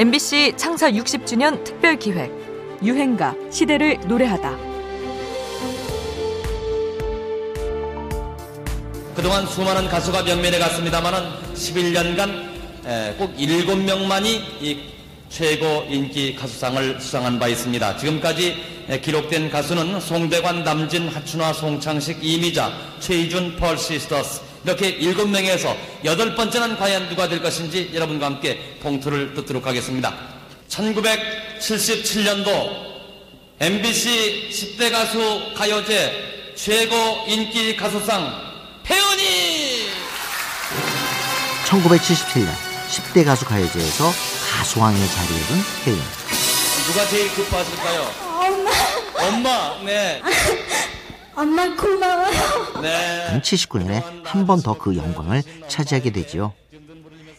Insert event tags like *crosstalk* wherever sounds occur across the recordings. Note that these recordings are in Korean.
MBC 창사 60주년 특별 기획 유행가 시대를 노래하다. 그동안 수많은 가수가 면면에 갔습니다만은 11년간 꼭 7명만이 이 최고 인기 가수상을 수상한 바 있습니다. 지금까지 기록된 가수는 송대관, 남진, 하춘화, 송창식, 이미자, 최희준, 펄시스터스 이렇게 일곱 명에서 여덟 번째는 과연 누가 될 것인지 여러분과 함께 봉투를 뜯도록 하겠습니다. 1977년도 MBC 10대 가수 가요제 최고 인기 가수상 태연이 1977년 10대 가수 가요제에서 가수왕의 자리에 든 태연 누가 제일 기뻐하실까요? 엄마. 엄마, 네. *laughs* 엄마 고마워요. 네. 79년에 한 번 더 그 영광을 차지하게 되지요.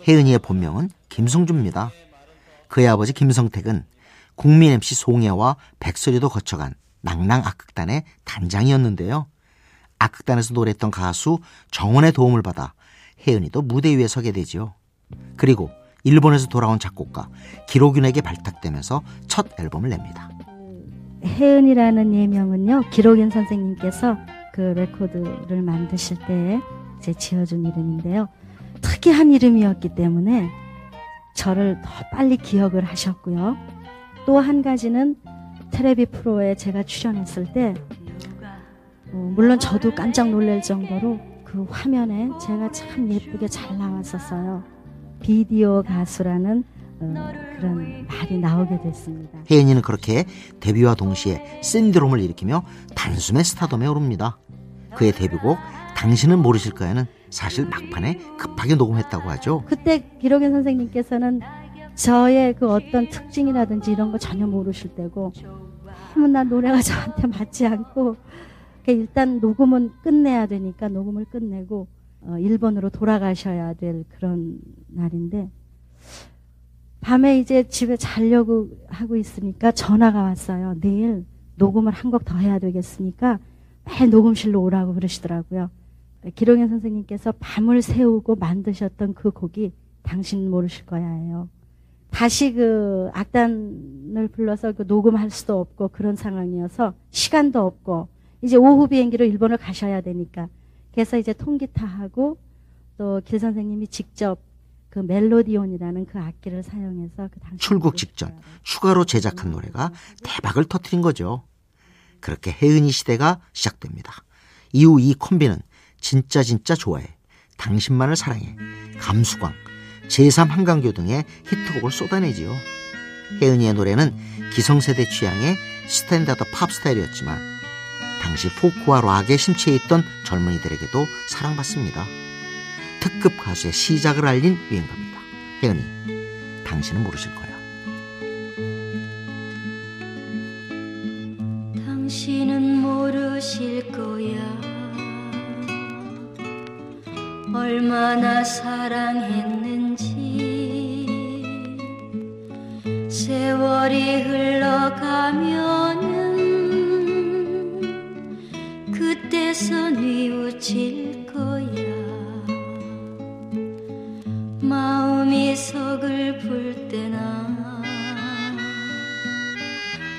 혜은이의 본명은 김성주입니다. 그의 아버지 김성택은 국민 MC 송혜와 백설이도 거쳐간 낭랑 악극단의 단장이었는데요. 악극단에서 노래했던 가수 정원의 도움을 받아 혜은이도 무대 위에 서게 되지요. 그리고 일본에서 돌아온 작곡가 기록윤에게 발탁되면서 첫 앨범을 냅니다. 혜은이라는 예명은요 기록윤 선생님께서 그 레코드를 만드실 때 이제 지어준 이름인데요. 특이한 이름이었기 때문에 저를 더 빨리 기억을 하셨고요. 또 한 가지는 테레비 프로에 제가 출연했을 때 어, 물론 저도 깜짝 놀랄 정도로 그 화면에 제가 참 예쁘게 잘 나왔었어요. 비디오 가수라는 어, 그런 말이 나오게 됐습니다. 혜연이는 그렇게 데뷔와 동시에 신드롬을 일으키며 단숨에 스타덤에 오릅니다. 그의 데뷔곡 당신은 모르실까요는 사실 막판에 급하게 녹음했다고 하죠. 그때 기록인 선생님께서는 저의 그 어떤 특징이라든지 이런 거 전혀 모르실 때고 너무나 노래가 저한테 맞지 않고 일단 녹음은 끝내야 되니까 녹음을 끝내고 어, 일본으로 돌아가셔야 될 그런 날인데 밤에 이제 집에 자려고 하고 있으니까 전화가 왔어요. 내일 녹음을 한 곡 더 해야 되겠으니까 매일 녹음실로 오라고 그러시더라고요. 기록현 선생님께서 밤을 새우고 만드셨던 그 곡이 당신 모르실 거야예요. 다시 그 악단을 불러서 그 녹음할 수도 없고 그런 상황이어서 시간도 없고 이제 오후 비행기로 일본을 가셔야 되니까 그래서 이제 통기타하고 또 길 선생님이 직접 그 멜로디온이라는 그 악기를 사용해서 그 당시 출국 직전 추가로 제작한 노래가 대박을 터트린 거죠. 그렇게 혜은이 시대가 시작됩니다. 이후 이 콤비는 진짜 진짜 좋아해, 당신만을 사랑해, 감수광, 제3 한강교 등의 히트곡을 쏟아내지요. 혜은이의 노래는 기성세대 취향의 스탠다드 팝 스타일이었지만 당시 포크와 락에 심취해 있던 젊은이들에게도 사랑받습니다. 특급 가수의 시작을 알린 유행가입니다. 혜은이, 당신은 모르실 거야. 당신은 모르실 거야. 얼마나 사랑했는지. 세월이 흘러가면은 그때서 뉘우칠 거 이 서글플 때나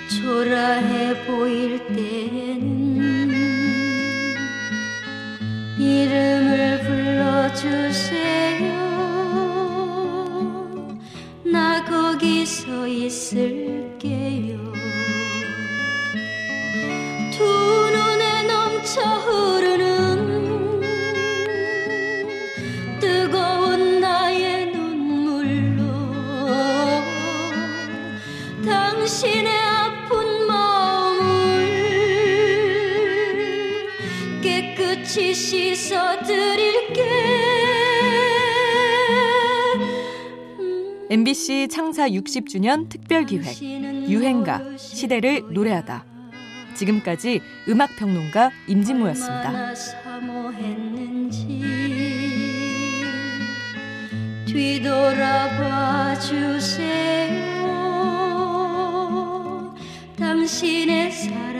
초라해 보일 때는 이름을 불러주세요. 나 거기 서 있을게요 당신의 아픈 마음을 깨끗이 씻어드릴게 MBC 창사 60주년 특별 기획 유행가 시대를 노래하다. 지금까지 음악 평론가 임진모였습니다. 뒤돌아봐 주세요 당신의 사랑